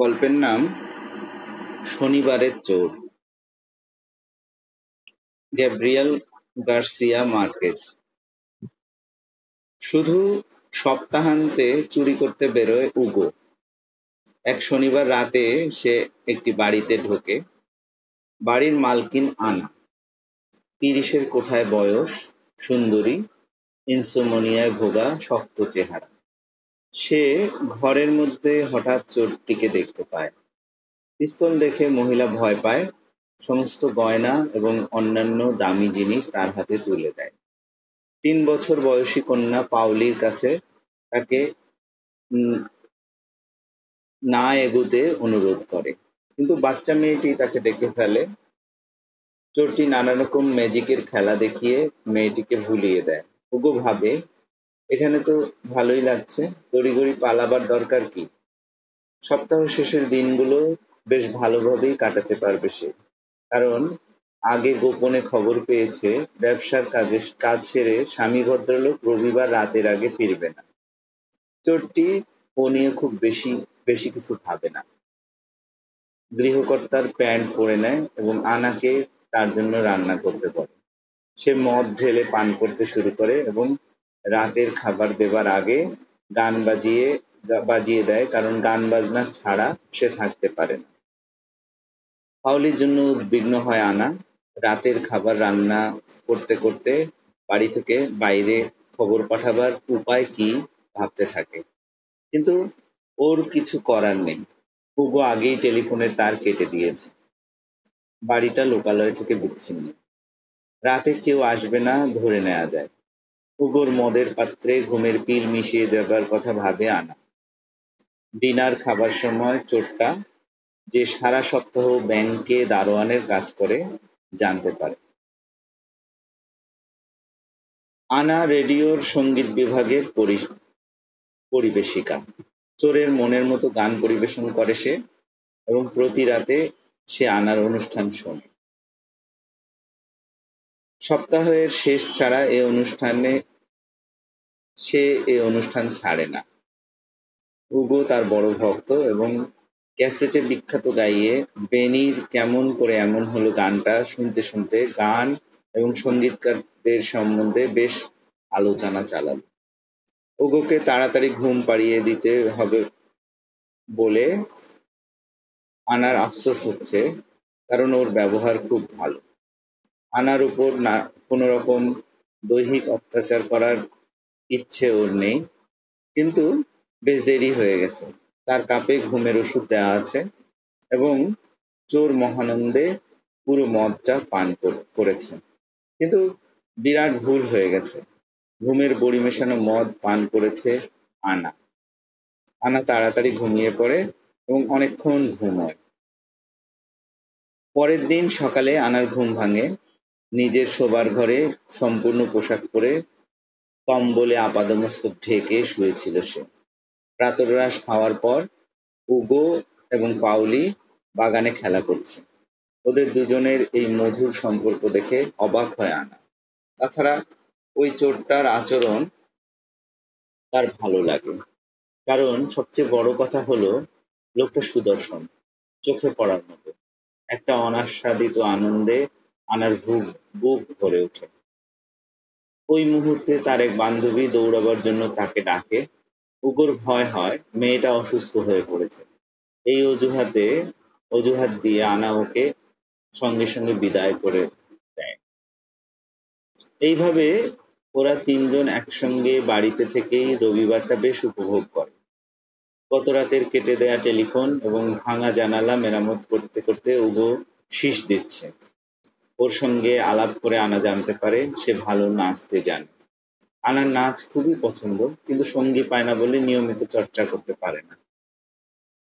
গল্পের নাম শনিবারের চোর। Gabriel Garcia Marquez. শুধু সপ্তাহান্তে চুরি করতে বেরোয় উগো। এক শনিবার রাতে সে একটি বাড়িতে ঢোকে। বাড়ির মালকিন আনা। তিরিশের কোঠায় বয়স, সুন্দরী, ইনসোমনিয়ায় ভোগা, শক্ত চেহারা। সে ঘরের মধ্যে হঠাৎ চোরটিকে দেখতে পায়। পিস্তল দেখে মহিলা ভয় পায়, সমস্ত গয়না এবং অন্যান্য দামি জিনিস তার হাতে তুলে দেয়। তিন বছর বয়সী কন্যা পাওলির কাছে তাকে না এগুতে অনুরোধ করে। কিন্তু বাচ্চা মেয়েটি তাকে দেখে ফেলে। চোরটি নানা রকম ম্যাজিকের খেলা দেখিয়ে মেয়েটিকে ভুলিয়ে দেয়। হুগো ভাবে এখানে তো ভালোই লাগছে। তড়িঘড়ি পালাবার দরকার কি? সপ্তাহ শেষের দিনগুলো বেশ ভালোভাবেই কাটাতে পারবে সে। কারণ আগে গোপনে খবর পেয়েছে, ব্যবসার কাজে কাজ সেরে স্বামী ভদ্রলোক রবিবার রাতের আগে ফিরবে না। চোরটি ও নিয়ে খুব বেশি বেশি কিছু ভাবে না। গৃহকর্তার প্যান্ট পরে নেয় এবং আনাকে তার জন্য রান্না করতে বলে। সে মদ ঢেলে পান করতে শুরু করে এবং রাতের খাবার দেবার আগে গান বাজিয়ে বাজিয়ে দেয়, কারণ গান বাজনা ছাড়া সে থাকতে পারে না। জন্য উদ্বিগ্ন হয় আনা। রাতের খাবার রান্না করতে করতে বাড়ি থেকে বাইরে খবর পাঠাবার উপায় কি ভাবতে থাকে। কিন্তু ওর কিছু করার নেই। হুগো আগেই টেলিফোনের তার কেটে দিয়েছে। বাড়িটা লোকালয় থেকে বিচ্ছিন্ন। রাতে কেউ আসবে না, ধরে নেওয়া যায়। হুগোর মদের পাত্রে ঘুমের পিল মিশিয়ে দেবার কথা ভাবে আনা। ডিনার খাবার সময় চোরটা, যে সারা সপ্তাহ ব্যাংকে দারোয়ানের কাজ করে, জানতে পারে। আনা রেডিওর সংগীত বিভাগের পরিবেশিকা। চোরের মনের মতো গান পরিবেশন করে সে এবং প্রতি রাতে সে আনার অনুষ্ঠান শোনে। সপ্তাহের শেষ ছাড়া এ অনুষ্ঠানে সে এ অনুষ্ঠান ছাড়ে না। উগো তার বড় ভক্ত এবং ক্যাসেটে বিখ্যাত গাইয়ে বেনির কেমন করে এমন হলো গানটা শুনতে শুনতে গান এবং সঙ্গীতকারদের সম্বন্ধে বেশ আলোচনা চালালো। ওগোকে তাড়াতাড়ি ঘুম পাড়িয়ে দিতে হবে বলে আনার আফসোস হচ্ছে, কারণ ওর ব্যবহার খুব ভালো। আনার উপর না, কোনো রকম দৈহিক অত্যাচার করার ইচ্ছে ওর নেই। কিন্তু বেশ দেরি হয়ে গেছে। তার কাপে ঘুমের ওষুধ দেওয়া আছে এবং চোর মহানন্দে পুরো মদটা পান করেছে। কিন্তু বিরাট ভুল হয়ে গেছে। ঘুমের বড়ি মেশানো মদ পান করেছে আনা। আনা তাড়াতাড়ি ঘুমিয়ে পড়ে এবং অনেকক্ষণ ঘুমোয়। পরের দিন সকালে আনার ঘুম ভাঙে। নিজের শোবার ঘরে সম্পূর্ণ পোশাক পরে কম্বলে আপাদমস্তক ঢেকে শুয়েছিল সে। প্রাতরাশ খাওয়ার পর উগো এবং পাউলি বাগানে খেলা করছে। ওদের দুজনের এই মধুর সম্পর্ক দেখে অবাক হয় আনা। তাছাড়া ওই চোরটার আচরণ তার ভালো লাগে। কারণ সবচেয়ে বড় কথা হলো, লোকটা সুদর্শন, চোখে পড়ার মতো। একটা অনাস্বাদিত আনন্দে আনার বুক ভরে ওঠে। ওই মুহূর্তে তার এক বান্ধবী দৌড়াবার জন্য তাকে ডাকে। উগোর ভয় হয়, মেয়েটা অসুস্থ হয়ে পড়েছে। এই অজুহাতে, অজুহাত দিয়ে আনা ওকে সঙ্গে সঙ্গে বিদায় করে দেয়। এইভাবে ওরা তিনজন একসঙ্গে বাড়িতে থেকেই রবিবারটা বেশ উপভোগ করে। গত রাতের কেটে দেয়া টেলিফোন এবং ভাঙা জানালা মেরামত করতে করতে উগো শীষ দিচ্ছে। ওর সঙ্গে আলাপ করে আনা জানতে পারে, সে ভালো নাচতে জানে। আনার নাচ খুবই পছন্দ, কিন্তু সঙ্গী পায় না বলে নিয়মিত চর্চা করতে পারে না।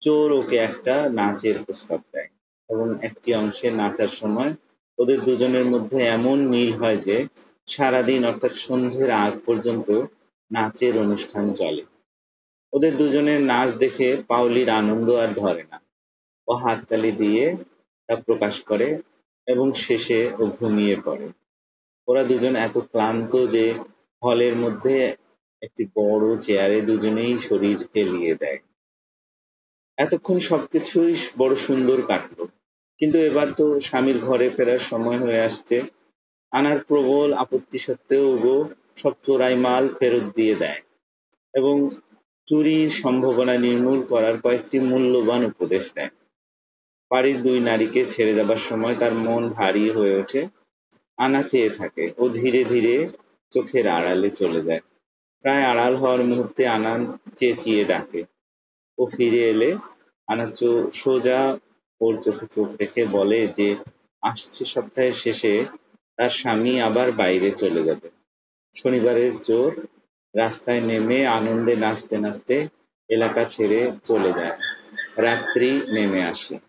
চোর ওকে একটা নাচের প্রস্তাব দেয় এবং একটি অংশে নাচার সময় ওদের দুজনের মধ্যে এমন মিল হয় যে, সারাদিন অর্থাৎ সন্ধ্যের আগ পর্যন্ত নাচের অনুষ্ঠান চলে। ওদের দুজনের নাচ দেখে পাউলির আনন্দ আর ধরে না। ও হাততালি দিয়ে তা প্রকাশ করে এবং শেষে ও ঘুমিয়ে পড়ে। ওরা দুজন এত ক্লান্ত যে হলের মধ্যে একটি বড় চেয়ারে দুজনেই শরীর হেলিয়ে দেয়। এতক্ষণ সবকিছুই বড় সুন্দর কাটলো। কিন্তু এবার তো স্বামীর ঘরে ফেরার সময় হয়ে আসছে। আনার প্রবল আপত্তি সত্ত্বেও গো সব চোরাই মাল ফেরত দিয়ে দেয় এবং চুরির সম্ভাবনা নির্মূল করার কয়েকটি মূল্যবান উপদেশ দেয়। বাড়ির দুই নারীকে ছেড়ে যাবার সময় তার মন ভারী হয়ে ওঠে, আনা চেয়ে থাকে ও ধীরে ধীরে চোখের আড়ালে চলে যায়। প্রায় আড়াল হওয়ার মুহূর্তে আনা চেঁচিয়ে ডাকে। ও ফিরে এলে আনা সোজা ওর চোখে চোখ রেখে বলে যে, আসছে সপ্তাহের শেষে তার স্বামী আবার বাইরে চলে যাবে। শনিবারের জোর, রাস্তায় নেমে আনন্দে নাচতে নাচতে এলাকা ছেড়ে চলে যায়। রাত্রি নেমে আসে।